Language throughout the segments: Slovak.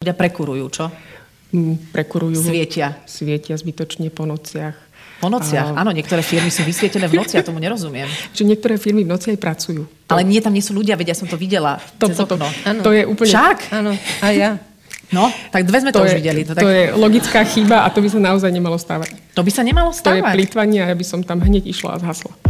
Ľudia prekurujú, čo? Mm, prekurujú. Svietia. Svietia zbytočne po nociach. Po nociach, áno, niektoré firmy sú vysvietené v noci, ja tomu nerozumiem. Že niektoré firmy v noci aj pracujú. To... Ale nie, tam nie sú ľudia, vedia, ja som to videla to, cez to, okno. To, to je úplne... Však? Áno, a ja. No, tak dve sme to, to už je, videli. To, tak... to je logická chyba a to by sa naozaj nemalo stávať. To by sa nemalo stávať? To je plýtvanie a ja by som tam hneď išla a zhasla.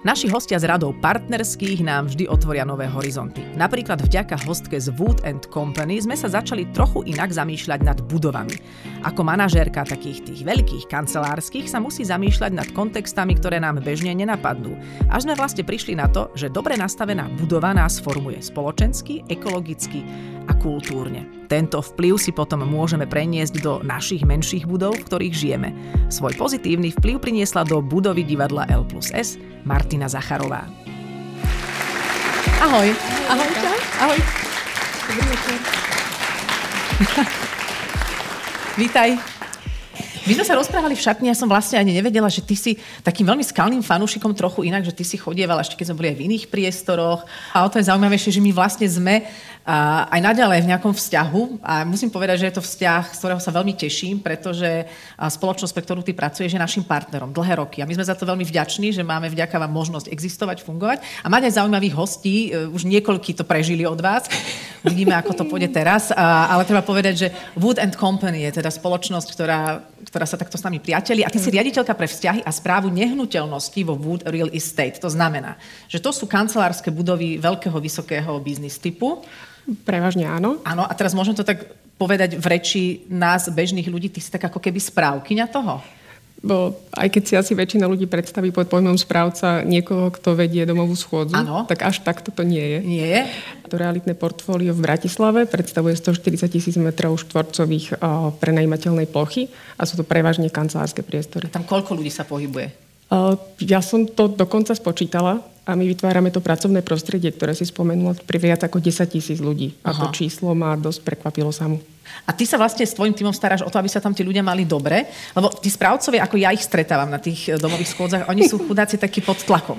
Naši hostia z radov partnerských nám vždy otvoria nové horizonty. Napríklad vďaka hostke z Wood and Company sme sa začali trochu inak zamýšľať nad budovami. Ako manažérka takých tých veľkých kancelárskych sa musí zamýšľať nad kontextami, ktoré nám bežne nenapadnú. Až sme vlastne prišli na to, že dobre nastavená budova nás formuje spoločensky, ekologicky a kultúrne. Tento vplyv si potom môžeme preniesť do našich menších budov, v ktorých žijeme. Svoj pozitívny vplyv priniesla do budovy divadla L plus S Martina Zacharová. Ahoj. Ahoj. Ahoj. Ahoj. Dobrý večer. Vítaj. My sme sa rozprávali v ja som vlastne ani nevedela, že ty si takým veľmi skalným fanúšikom trochu inak, že ty si chodieval ešte keď sme boli aj v iných priestoroch. A o to je zaujímavejšie, že my vlastne sme a aj naďalej v nejakom vzťahu. A musím povedať, že je to vzťah, z ktorého sa veľmi teším, pretože spoločnosť, pre ktorú ty pracuješ, je našim partnerom dlhé roky. A my sme za to veľmi vďační, že máme vďaka vám možnosť existovať, fungovať. A mať aj zaujímavých hostí, e, už niekoľký to prežili od vás. Uvidíme, ako to pôjde teraz. A, ale treba povedať, že Wood and Company je teda spoločnosť, ktorá, ktorá sa takto s nami priateli. A ty si riaditeľka pre vzťahy a správu nehnuteľnosti vo Wood Real Estate. To znamená, že to sú kancelárske budovy veľkého, vysokého biznis typu Prevažne áno. Áno, a teraz môžem to tak povedať v reči nás, bežných ľudí, ty si tak ako keby správkyňa toho? Bo aj keď si asi väčšina ľudí predstaví pod pojmom správca niekoho, kto vedie domovú schôdzu, ano. tak až takto to nie je. Nie je? To realitné portfólio v Bratislave predstavuje 140 tisíc metrov štvorcových prenajímateľnej plochy a sú to prevažne kancelárske priestory. A tam koľko ľudí sa pohybuje? Ja som to dokonca spočítala a my vytvárame to pracovné prostredie, ktoré si spomenula pri viac ako 10 tisíc ľudí. A Aha. to číslo ma dosť prekvapilo samu. A ty sa vlastne s tvojim týmom staráš o to, aby sa tam tí ľudia mali dobre, lebo tí správcovia, ako ja ich stretávam na tých eh, domových schôdzach, oni sú chudáci takí pod tlakom.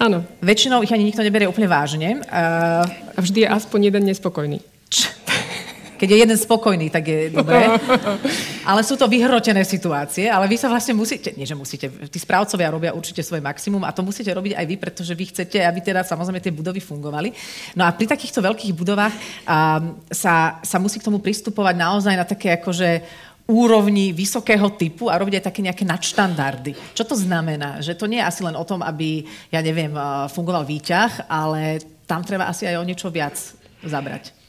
Áno. Väčšinou ich ani nikto neberie úplne vážne. A vždy je aspoň jeden nespokojný. Keď je jeden spokojný, tak je dobré. Ale sú to vyhrotené situácie, ale vy sa vlastne musíte, nie že musíte, tí správcovia robia určite svoje maximum a to musíte robiť aj vy, pretože vy chcete, aby teda samozrejme tie budovy fungovali. No a pri takýchto veľkých budovách um, sa, sa musí k tomu pristupovať naozaj na také akože úrovni vysokého typu a robiť aj také nejaké nadštandardy. Čo to znamená? Že to nie je asi len o tom, aby, ja neviem, fungoval výťah, ale tam treba asi aj o niečo viac zabrať.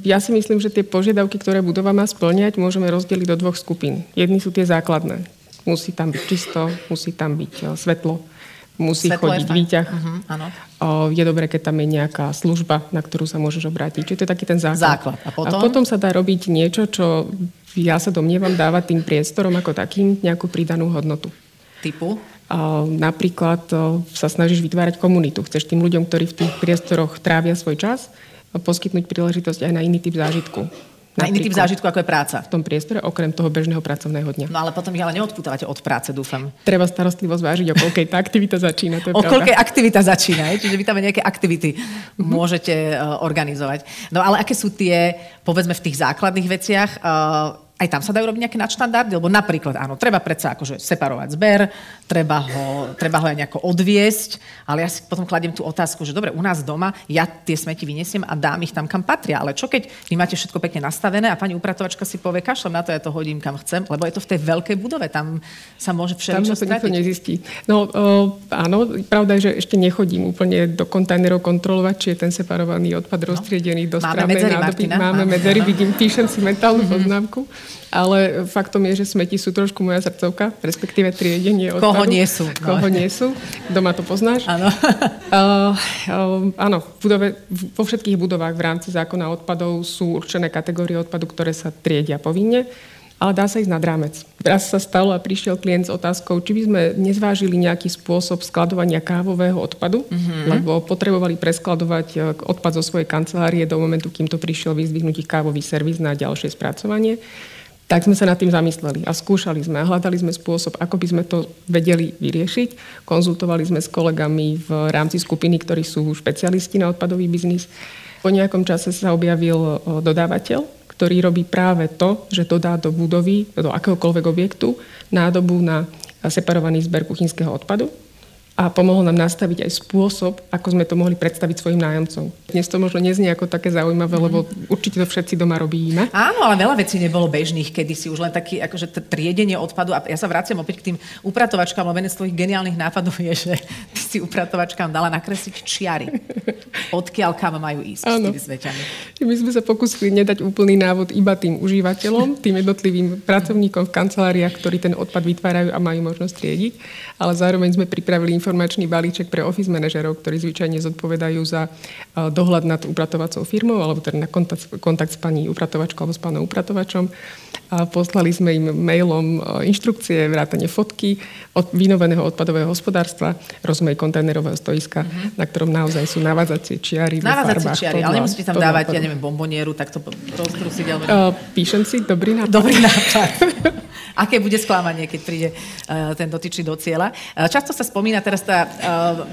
Ja si myslím, že tie požiadavky, ktoré budova má splňať, môžeme rozdeliť do dvoch skupín. Jedni sú tie základné. Musí tam byť čisto, musí tam byť e, svetlo, musí svetlo chodiť výťah. Uh-huh, je dobré, keď tam je nejaká služba, na ktorú sa môžeš obrátiť. Čiže to je taký ten základ. základ. A, potom? a potom sa dá robiť niečo, čo ja sa domnievam dáva tým priestorom ako takým nejakú pridanú hodnotu. Typu? Napríklad sa snažíš vytvárať komunitu. Chceš tým ľuďom, ktorí v tých priestoroch trávia svoj čas, poskytnúť príležitosť aj na iný typ zážitku. Na iný typ zážitku, ako je práca. V tom priestore, okrem toho bežného pracovného dňa. No ale potom ich ale neodputávate od práce, dúfam. Treba starostlivo zvážiť, o koľkej tá aktivita začína. To je o koľkej aktivita začína, čiže vy tam nejaké aktivity mm-hmm. môžete uh, organizovať. No ale aké sú tie, povedzme, v tých základných veciach, uh, aj tam sa dajú robiť nejaké nadštandardy, lebo napríklad, áno, treba predsa akože separovať zber, treba ho, treba ho aj nejako odviesť, ale ja si potom kladiem tú otázku, že dobre, u nás doma ja tie smeti vyniesiem a dám ich tam, kam patria, ale čo keď vy máte všetko pekne nastavené a pani upratovačka si povie, kašlem na to, ja to hodím kam chcem, lebo je to v tej veľkej budove, tam sa môže všetko Tam sa nikto nezistí. No áno, pravda je, že ešte nechodím úplne do kontajnerov kontrolovať, či je ten separovaný odpad no. roztriedený do správnej nádoby. Máme medzery, vidím, píšem si mentálnu poznámku. Ale faktom je, že smeti sú trošku moja srdcovka, respektíve triedenie odpadu. Koho nie sú. No. Koho nie sú. Doma to poznáš. Áno. Uh, uh, áno, v budove, vo všetkých budovách v rámci zákona odpadov sú určené kategórie odpadu, ktoré sa triedia povinne. ale dá sa ísť nad rámec. Raz sa stalo a prišiel klient s otázkou, či by sme nezvážili nejaký spôsob skladovania kávového odpadu, mm-hmm. lebo potrebovali preskladovať e, odpad zo svojej kancelárie do momentu, kým to prišiel vyzdvihnutý kávový servis na ďalšie spracovanie. Tak sme sa nad tým zamysleli a skúšali sme a hľadali sme spôsob, ako by sme to vedeli vyriešiť. Konzultovali sme s kolegami v rámci skupiny, ktorí sú špecialisti na odpadový biznis. Po nejakom čase sa objavil e, dodávateľ, ktorý robí práve to, že dodá do budovy, do akéhokoľvek objektu nádobu na separovaný zber kuchynského odpadu a pomohol nám nastaviť aj spôsob, ako sme to mohli predstaviť svojim nájomcom. Dnes to možno neznie ako také zaujímavé, mm. lebo určite to všetci doma robíme. Áno, ale veľa vecí nebolo bežných, kedy si už len taký akože triedenie odpadu. A ja sa vraciam opäť k tým upratovačkám, lebo jeden z tvojich geniálnych nápadov je, že ty si upratovačkám dala nakresliť čiary. Odkiaľ kam majú ísť Áno. s tými My sme sa pokúsili nedať úplný návod iba tým užívateľom, tým jednotlivým pracovníkom v kanceláriách, ktorí ten odpad vytvárajú a majú možnosť triediť, ale zároveň sme pripravili informačný balíček pre office manažerov, ktorí zvyčajne zodpovedajú za dohľad nad upratovacou firmou alebo teda na kontakt, kontakt s pani upratovačkou alebo s pánom upratovačom. A poslali sme im mailom inštrukcie, vrátane fotky od vynoveného odpadového hospodárstva, rozumej kontajnerového stoiska, uh-huh. na ktorom naozaj sú navádzacie čiary. Navádzacie čiary, ale nemusíte tam dávať, ja neviem, bombonieru, tak to roztrusiť. Alebo... Uh, píšem si, dobrý nápad. Dobrý nápad. Aké bude sklamanie, keď príde uh, ten dotyčný do cieľa. Uh, často sa spomína teraz tá... Uh,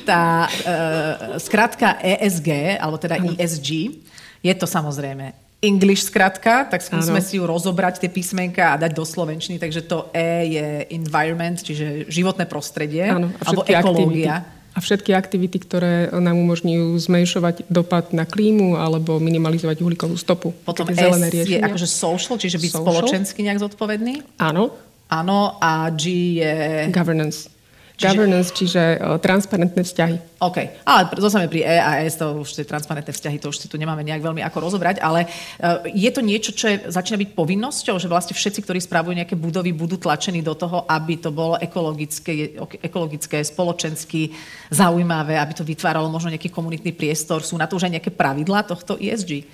tá uh, skratka ESG, alebo teda ESG, je to samozrejme English skratka, tak skúsme ano. si ju rozobrať, tie písmenka a dať do slovenčiny. Takže to E je environment, čiže životné prostredie, ano, alebo ekológia. Aktivity. A všetky aktivity, ktoré nám umožňujú zmenšovať dopad na klímu alebo minimalizovať uhlíkovú stopu. Potom S zelené je akože social, čiže byť social. spoločensky nejak zodpovedný. Áno. Áno, a G je... Governance. Čiže... Governance, čiže uh, transparentné vzťahy. OK. Ale zostaneme pri E a S, to už tie transparentné vzťahy, to už si tu nemáme nejak veľmi ako rozobrať, ale uh, je to niečo, čo je, začína byť povinnosťou, že vlastne všetci, ktorí spravujú nejaké budovy, budú tlačení do toho, aby to bolo ekologické, ekologické spoločensky zaujímavé, aby to vytváralo možno nejaký komunitný priestor. Sú na to už aj nejaké pravidlá tohto ESG?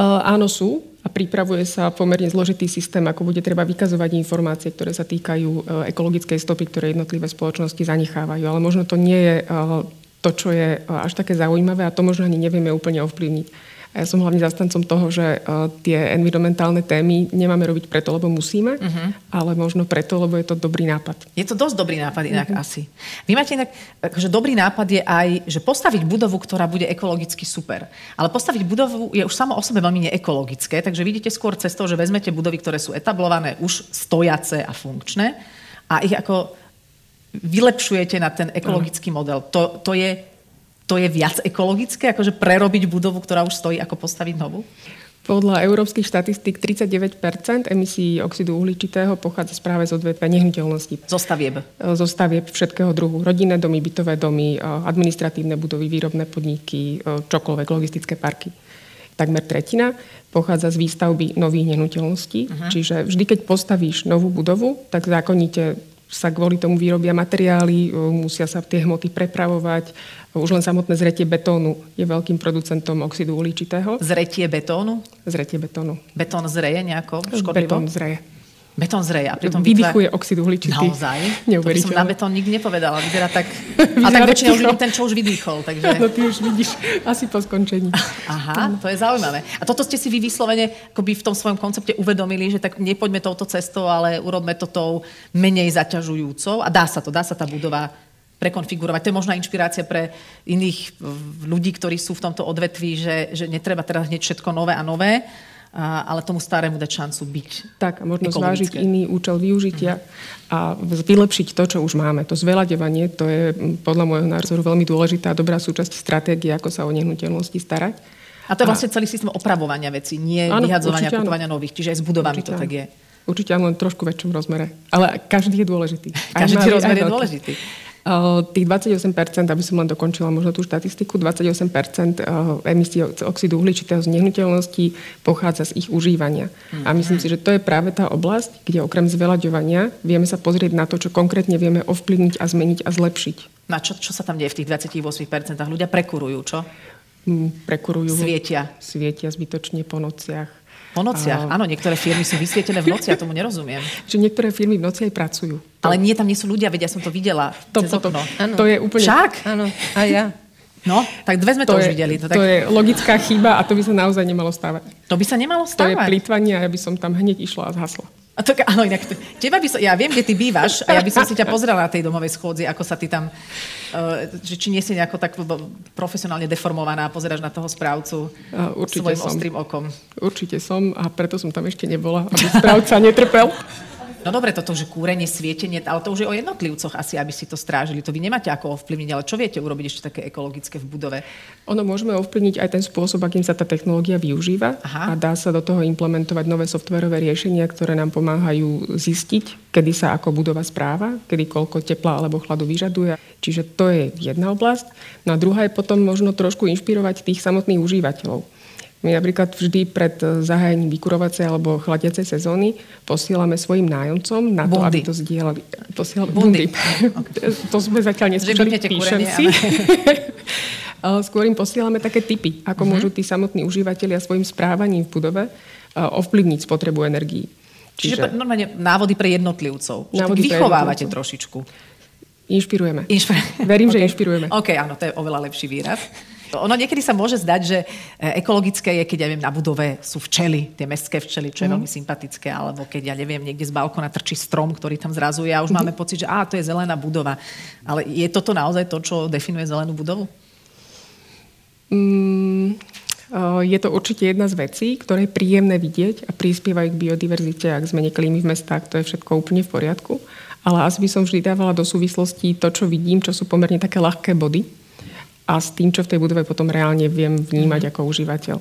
Uh, áno, sú a pripravuje sa pomerne zložitý systém, ako bude treba vykazovať informácie, ktoré sa týkajú e, ekologickej stopy, ktoré jednotlivé spoločnosti zanechávajú. Ale možno to nie je e, to, čo je až také zaujímavé a to možno ani nevieme úplne ovplyvniť. A ja som hlavne zastancom toho, že uh, tie environmentálne témy nemáme robiť preto, lebo musíme, uh-huh. ale možno preto, lebo je to dobrý nápad. Je to dosť dobrý nápad inak uh-huh. asi. Vy máte inak, že dobrý nápad je aj, že postaviť budovu, ktorá bude ekologicky super. Ale postaviť budovu je už samo o sebe veľmi neekologické, takže vidíte skôr cestou, že vezmete budovy, ktoré sú etablované, už stojace a funkčné a ich ako vylepšujete na ten ekologický model. To, to je to je viac ekologické, akože prerobiť budovu, ktorá už stojí, ako postaviť novú? Podľa európskych štatistík 39% emisí oxidu uhličitého pochádza práve z odvetvia nehnuteľnosti. Zo stavieb. Zo stavieb všetkého druhu. Rodinné domy, bytové domy, administratívne budovy, výrobné podniky, čokoľvek, logistické parky. Takmer tretina pochádza z výstavby nových nehnuteľností. Uh-huh. Čiže vždy, keď postavíš novú budovu, tak zákonite sa kvôli tomu vyrobia materiály, musia sa tie hmoty prepravovať, už len samotné zretie betónu je veľkým producentom oxidu uhličitého. Zretie betónu? Zretie betónu. Betón zreje nejako škodlivo? Betón zreje. Betón zreje a pritom Vydychuje vytvár... oxid uhličitý. Naozaj? By som na betón nikdy nepovedala. Vyzerá tak... Vyzerá a tak väčšinou už ten, čo už vydýchol. Takže... No ty už vidíš asi po skončení. Aha, to je zaujímavé. A toto ste si vy vyslovene akoby v tom svojom koncepte uvedomili, že tak nepoďme touto cestou, ale urobme to tou menej zaťažujúcou. A dá sa to, dá sa tá budova prekonfigurovať. To je možná inšpirácia pre iných ľudí, ktorí sú v tomto odvetví, že, že netreba teraz hneď všetko nové a nové, ale tomu starému dať šancu byť Tak, a možno zvážiť iný účel využitia a vylepšiť to, čo už máme. To zveľaďovanie, to je podľa môjho názoru veľmi dôležitá dobrá súčasť stratégie, ako sa o nehnuteľnosti starať. A to je vlastne celý systém opravovania vecí, nie áno, vyhadzovania, kupovania nových. Čiže aj s budovami určite to tak je. Určite len trošku väčšom rozmere. Ale každý je dôležitý. Každý rozmer je dôležitý. Tých 28%, aby som len dokončila možno tú štatistiku, 28% emisí oxidu uhličitého z nehnuteľností pochádza z ich užívania. Mm-hmm. A myslím si, že to je práve tá oblasť, kde okrem zveľaďovania vieme sa pozrieť na to, čo konkrétne vieme ovplyvniť a zmeniť a zlepšiť. Na čo, čo sa tam deje v tých 28%? Ľudia prekurujú, čo? Mm, prekurujú. Svietia. Svietia zbytočne po nociach Po nociach, a... áno, niektoré firmy sú vysvietené v noci, ja tomu nerozumiem. Že niektoré firmy v noci aj pracujú. Ale nie, tam nie sú ľudia, veď ja som to videla to, cez okno. To je úplne... Však? Áno, a ja. No, tak dve sme to, to už je, videli. To, tak... to je logická chyba a to by sa naozaj nemalo stávať. To by sa nemalo stávať? To je plýtvanie a ja by som tam hneď išla a zhasla. A to, áno, inak, teba by som, ja viem, kde ty bývaš a ja by som si ťa pozrela na tej domovej schôdzi, ako sa ty tam, uh, že či nie si nejako tak profesionálne deformovaná pozeráš na toho správcu uh, svojim som. ostrým okom. Určite som a preto som tam ešte nebola, aby správca netrpel. No dobre, toto, že kúrenie, svietenie, ale to už je o jednotlivcoch asi, aby si to strážili. To vy nemáte ako ovplyvniť, ale čo viete urobiť ešte také ekologické v budove? Ono môžeme ovplyvniť aj ten spôsob, akým sa tá technológia využíva Aha. a dá sa do toho implementovať nové softverové riešenia, ktoré nám pomáhajú zistiť, kedy sa ako budova správa, kedy koľko tepla alebo chladu vyžaduje. Čiže to je jedna oblasť. No a druhá je potom možno trošku inšpirovať tých samotných užívateľov. My napríklad vždy pred eh, zahájením vykurovacej alebo chladiacej sezóny posielame svojim nájomcom na to, bundy. aby to zdieľali. Posielame bundy. bundy. to sme zatiaľ neskúšali, píšem si. Skôr im posielame také typy, ako uh-huh. môžu tí samotní užívateľia svojim správaním v budove eh, ovplyvniť spotrebu energií. Čiže, Čiže normálne návody pre jednotlivcov. Návody vychovávate jednotlivcov. trošičku. Inšpirujeme. Inšpir- Verím, okay. že inšpirujeme. OK, áno, to je oveľa lepší výraz. Ono niekedy sa môže zdať, že e, ekologické je, keď ja viem, na budove sú včely, tie mestské včely, čo je mm. veľmi sympatické, alebo keď ja neviem, niekde z balkona trčí strom, ktorý tam zrazuje a už mm. máme pocit, že á, to je zelená budova. Ale je toto naozaj to, čo definuje zelenú budovu? Mm, je to určite jedna z vecí, ktoré je príjemné vidieť a prispievajú k biodiverzite a k zmene klímy v mestách. To je všetko úplne v poriadku. Ale asi by som vždy dávala do súvislosti to, čo vidím, čo sú pomerne také ľahké body a s tým, čo v tej budove potom reálne viem vnímať mm-hmm. ako užívateľ.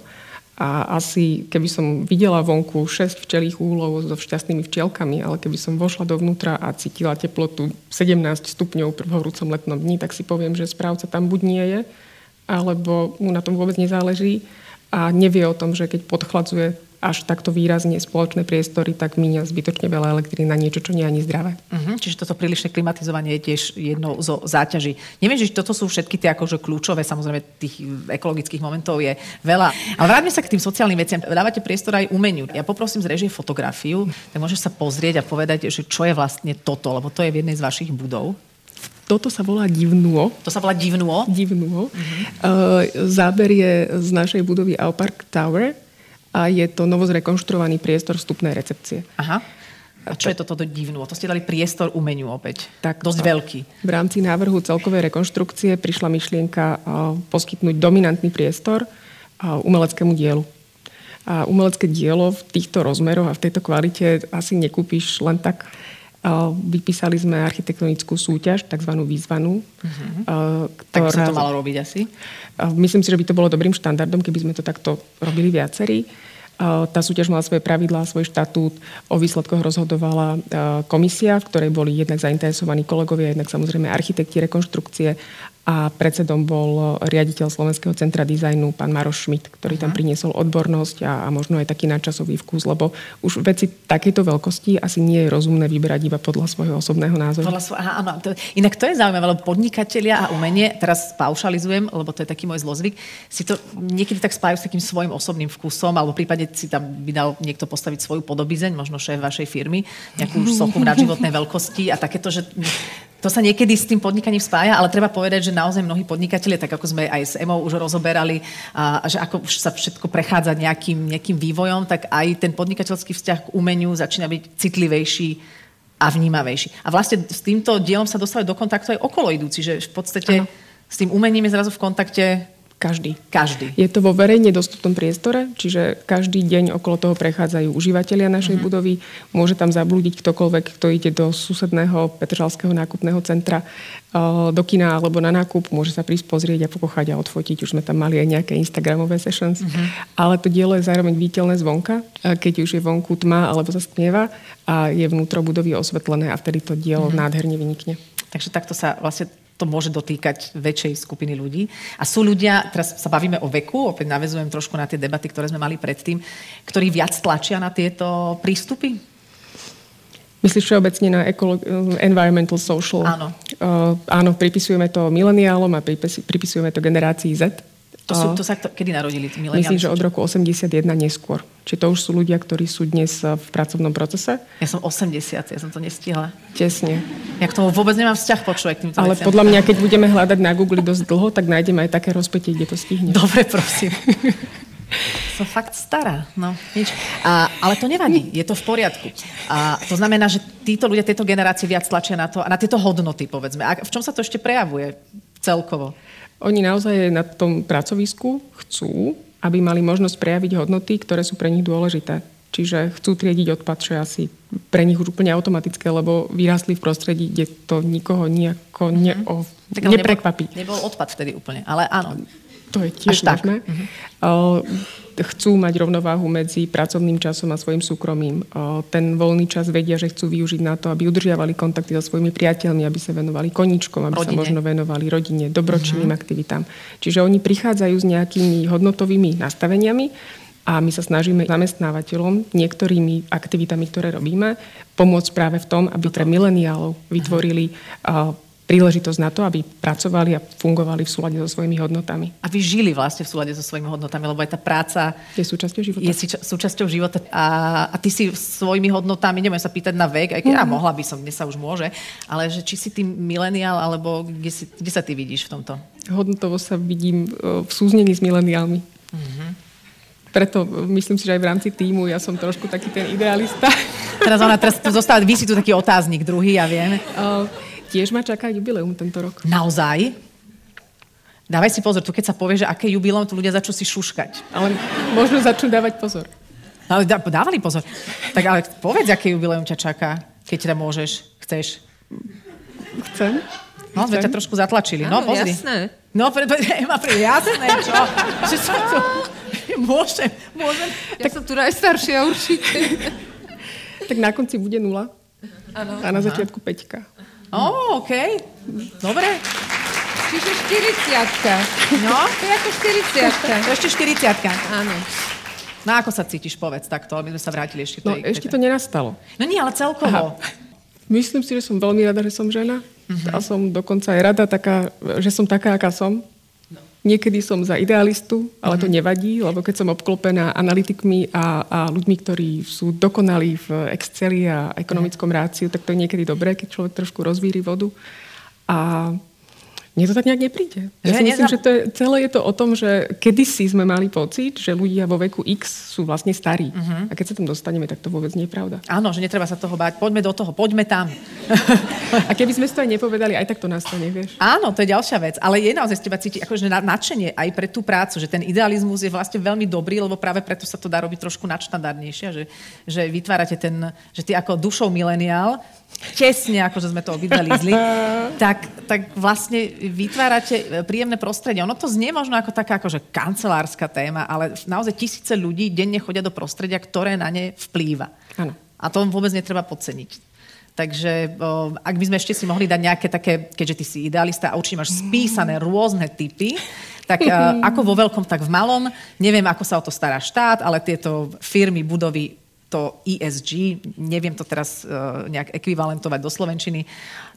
A asi, keby som videla vonku 6 včelých úlov so šťastnými včielkami, ale keby som vošla dovnútra a cítila teplotu 17 stupňov v horúcom letnom dni, tak si poviem, že správca tam buď nie je, alebo mu na tom vôbec nezáleží a nevie o tom, že keď podchladzuje až takto výrazne spoločné priestory, tak míňa zbytočne veľa elektriny na niečo, čo nie je ani zdravé. Uh-huh, čiže toto prílišné klimatizovanie je tiež jednou zo záťaží. Neviem, že toto sú všetky tie akože kľúčové, samozrejme tých ekologických momentov je veľa. Ale vráťme sa k tým sociálnym veciam. Dávate priestor aj umeniu. Ja poprosím z režie fotografiu, tak môžeš sa pozrieť a povedať, že čo je vlastne toto, lebo to je v jednej z vašich budov. Toto sa volá divnuo. To sa volá divnuo? Divnuo. Uh-huh. Uh, záber je z našej budovy Aupark Tower a je to novozrekonštruovaný priestor vstupnej recepcie. Aha. A čo je toto divnú? To ste dali priestor umeniu opäť. Tak, Dosť veľký. V rámci návrhu celkovej rekonštrukcie prišla myšlienka poskytnúť dominantný priestor umeleckému dielu. A umelecké dielo v týchto rozmeroch a v tejto kvalite asi nekúpiš len tak. Vypísali sme architektonickú súťaž, tzv. výzvanú. Uh-huh. Ktorá... Tak by sa to malo robiť asi? Myslím si, že by to bolo dobrým štandardom, keby sme to takto robili viacerí. Tá súťaž mala svoje pravidlá, svoj štatút. O výsledkoch rozhodovala komisia, v ktorej boli jednak zainteresovaní kolegovia, jednak samozrejme architekti rekonštrukcie a predsedom bol riaditeľ Slovenského centra dizajnu, pán Maroš Schmidt, ktorý tam priniesol odbornosť a, a možno aj taký nadčasový vkus, lebo už veci takejto veľkosti asi nie je rozumné vyberať iba podľa svojho osobného názoru. Podľa svo- aha, áno, to, inak to je zaujímavé, lebo podnikatelia a umenie, teraz paušalizujem, lebo to je taký môj zlozvyk, si to niekedy tak spájajú s takým svojim osobným vkusom, alebo v prípade si tam by dal niekto postaviť svoju podobizeň, možno šéf vašej firmy, nejakú sochu na životnej veľkosti a takéto, že to sa niekedy s tým podnikaním spája, ale treba povedať, že naozaj mnohí podnikatelia, tak ako sme aj s EMO už rozoberali, a, že ako sa všetko prechádza nejakým, nejakým vývojom, tak aj ten podnikateľský vzťah k umeniu začína byť citlivejší a vnímavejší. A vlastne s týmto dielom sa dostávajú do kontaktu aj okolo idúci, že v podstate ano. s tým umením je zrazu v kontakte každý. Každý. Je to vo verejne dostupnom priestore, čiže každý deň okolo toho prechádzajú užívateľia našej uh-huh. budovy. Môže tam zablúdiť ktokoľvek, kto ide do susedného Petržalského nákupného centra, do kina alebo na nákup. Môže sa prísť pozrieť a pokochať a odfotiť. Už sme tam mali aj nejaké Instagramové sessions. Uh-huh. Ale to dielo je zároveň viditeľné zvonka, keď už je vonku tma alebo sa stmieva a je vnútro budovy osvetlené a vtedy to dielo uh-huh. nádherne vynikne. Takže takto sa vlastne to môže dotýkať väčšej skupiny ľudí. A sú ľudia, teraz sa bavíme o veku, opäť navezujem trošku na tie debaty, ktoré sme mali predtým, ktorí viac tlačia na tieto prístupy? Myslíš všeobecne na ecolo- environmental social? Áno. Uh, áno, pripisujeme to mileniálom a pripisujeme to generácii Z. To, sú, to sa kedy narodili tí? Myslím, že od roku 81 neskôr. Či to už sú ľudia, ktorí sú dnes v pracovnom procese? Ja som 80, ja som to nestihla. Tesne. Ja k tomu vôbec nemám vzťah počúvať k týmto Ale veciam. podľa mňa, keď budeme hľadať na Google dosť dlho, tak nájdeme aj také rozpetie, kde to stihne. Dobre, prosím. som fakt stará. No, nič. A, ale to nevadí, je to v poriadku. A to znamená, že títo ľudia, tieto generácie viac tlačia na to, na tieto hodnoty, povedzme. A v čom sa to ešte prejavuje celkovo? Oni naozaj na tom pracovisku chcú, aby mali možnosť prejaviť hodnoty, ktoré sú pre nich dôležité. Čiže chcú triediť odpad, čo je asi pre nich už úplne automatické, lebo vyrastli v prostredí, kde to nikoho nejako mm-hmm. tak neprekvapí. Nebol, nebol odpad vtedy úplne, ale áno. To je tiež Až možné. Tak. Uh-huh. Chcú mať rovnováhu medzi pracovným časom a svojim súkromím. Ten voľný čas vedia, že chcú využiť na to, aby udržiavali kontakty so svojimi priateľmi, aby sa venovali koničkom, aby rodine. sa možno venovali rodine, dobročinným uh-huh. aktivitám. Čiže oni prichádzajú s nejakými hodnotovými nastaveniami a my sa snažíme zamestnávateľom niektorými aktivitami, ktoré robíme, pomôcť práve v tom, aby pre mileniálov vytvorili uh, príležitosť na to, aby pracovali a fungovali v súlade so svojimi hodnotami. A vy žili vlastne v súlade so svojimi hodnotami, lebo aj tá práca je súčasťou života. Je súčasťou života a, a ty si svojimi hodnotami, nebudem sa pýtať na vek, aj keď mm. ja mohla by som, dnes sa už môže, ale že či si ty mileniál, alebo kde, si, kde sa ty vidíš v tomto? Hodnotovo sa vidím e, v súznení s mileniálmi. Mm-hmm. Preto myslím si, že aj v rámci týmu ja som trošku taký ten idealista. Teraz ona teraz tu zostáva, vy si tu taký otáznik druhý, ja viem. Uh, Tiež ma čaká jubileum tento rok. Naozaj? Dávaj si pozor, tu keď sa povie, že aké jubileum, tu ľudia začnú si šuškať. Ale možno začnú dávať pozor. Ale dávali pozor. Tak ale povedz, aké jubileum ťa čaká, keď teda môžeš, chceš. Chcem. No, sme ťa trošku zatlačili. No, Áno, no, pozri. jasné. No, pre, pre, Ema, pre, jasné, čo? že sa to... Môžem, môžem. Ja tak... som tu najstaršia určite. tak na konci bude nula. Áno. A na začiatku peťka. Ó, OK. Dobre. Čiže 40 No? To je ako 40 To ešte 40 Áno. No ako sa cítiš, povedz takto, aby sme sa vrátili ešte. No, ešte to nenastalo. No nie, ale celkovo. Aha. Myslím si, že som veľmi rada, že som žena. Uh-huh. A som dokonca aj rada, taká, že som taká, aká som. Niekedy som za idealistu, ale to mhm. nevadí, lebo keď som obklopená analytikmi a, a ľuďmi, ktorí sú dokonalí v Exceli a ekonomickom ráciu, tak to je niekedy dobré, keď človek trošku rozvíri vodu. A mne to tak nejak nepríde. Ja si myslím, že to je, celé je to o tom, že kedysi sme mali pocit, že ľudia vo veku X sú vlastne starí. Uh-huh. A keď sa tam dostaneme, tak to vôbec nie je pravda. Áno, že netreba sa toho báť. Poďme do toho, poďme tam. A keby sme to aj nepovedali, aj tak to nastane, vieš. Áno, to je ďalšia vec. Ale je naozaj z teba cítiť akože nadšenie aj pre tú prácu, že ten idealizmus je vlastne veľmi dobrý, lebo práve preto sa to dá robiť trošku nadštandardnejšie, že, že vytvárate ten, že ty ako dušou mileniál tesne, ako že sme to obidva lízli, tak, tak vlastne vytvárate príjemné prostredie. Ono to znie možno ako taká akože kancelárska téma, ale naozaj tisíce ľudí denne chodia do prostredia, ktoré na ne vplýva. Ano. A to vôbec netreba podceniť. Takže o, ak by sme ešte si mohli dať nejaké také, keďže ty si idealista a určite máš spísané rôzne typy, tak uh, ako vo veľkom, tak v malom. Neviem, ako sa o to stará štát, ale tieto firmy, budovy to ESG, neviem to teraz uh, nejak ekvivalentovať do Slovenčiny,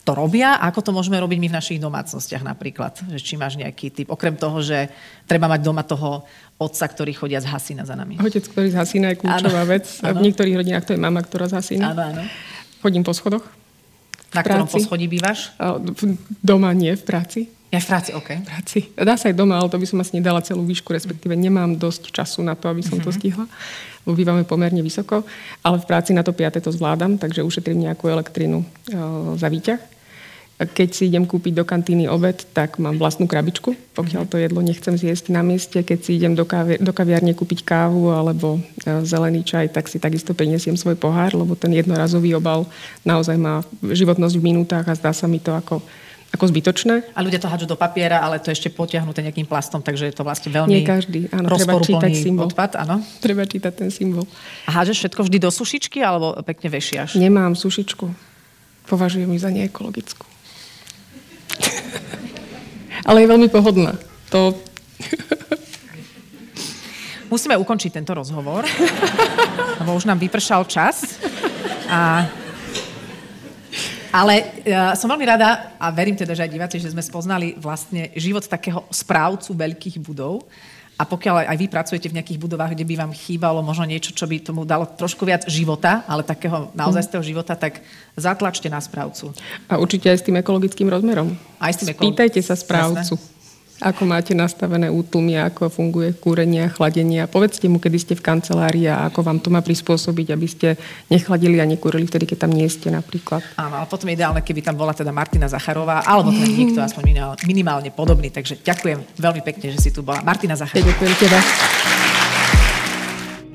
to robia. Ako to môžeme robiť my v našich domácnostiach napríklad? Že či máš nejaký typ, okrem toho, že treba mať doma toho otca, ktorý chodia z hasína za nami. Otec, ktorý z hasína je kľúčová vec. Ano. V niektorých rodinách to je mama, ktorá z hasína. Áno, áno. Chodím po schodoch. Na ktorom poschodí bývaš? Doma nie, v práci. Ja v práci, OK. V práci. Dá sa aj doma, ale to by som asi nedala celú výšku, respektíve nemám dosť času na to, aby som mm-hmm. to mhm. stihla. Lebo bývame pomerne vysoko, ale v práci na to piaté to zvládam, takže ušetrím nejakú elektrinu e, za výťah. Keď si idem kúpiť do kantíny obed, tak mám vlastnú krabičku, pokiaľ to jedlo nechcem zjesť na mieste. Keď si idem do, kavi- do kaviarne kúpiť kávu alebo e, zelený čaj, tak si takisto prinesiem svoj pohár, lebo ten jednorazový obal naozaj má životnosť v minútach a zdá sa mi to ako ako zbytočné. A ľudia to hádžu do papiera, ale to ešte potiahnuté nejakým plastom, takže je to vlastne veľmi Nie každý, áno, treba čítať symbol. odpad, áno. Treba čítať ten symbol. A hádžeš všetko vždy do sušičky, alebo pekne vešiaš? Nemám sušičku. Považujem ju za neekologickú. ale je veľmi pohodlná. To... Musíme ukončiť tento rozhovor, lebo už nám vypršal čas. A Ale uh, som veľmi rada a verím teda, že aj diváci, že sme spoznali vlastne život takého správcu veľkých budov. A pokiaľ aj vy pracujete v nejakých budovách, kde by vám chýbalo možno niečo, čo by tomu dalo trošku viac života, ale takého naozaj z toho života, tak zatlačte na správcu. A určite aj s tým ekologickým rozmerom. Aj s tým ekologickým. Spýtajte sa správcu. Jasné ako máte nastavené útlumy, ako funguje kúrenie a chladenie. A povedzte mu, kedy ste v kancelárii a ako vám to má prispôsobiť, aby ste nechladili a nekúrili vtedy, keď tam nie ste napríklad. Áno, ale potom ideálne, keby tam bola teda Martina Zacharová, alebo teda niekto aspoň minimálne podobný. Takže ďakujem veľmi pekne, že si tu bola. Martina Zacharová. Ďakujem teba.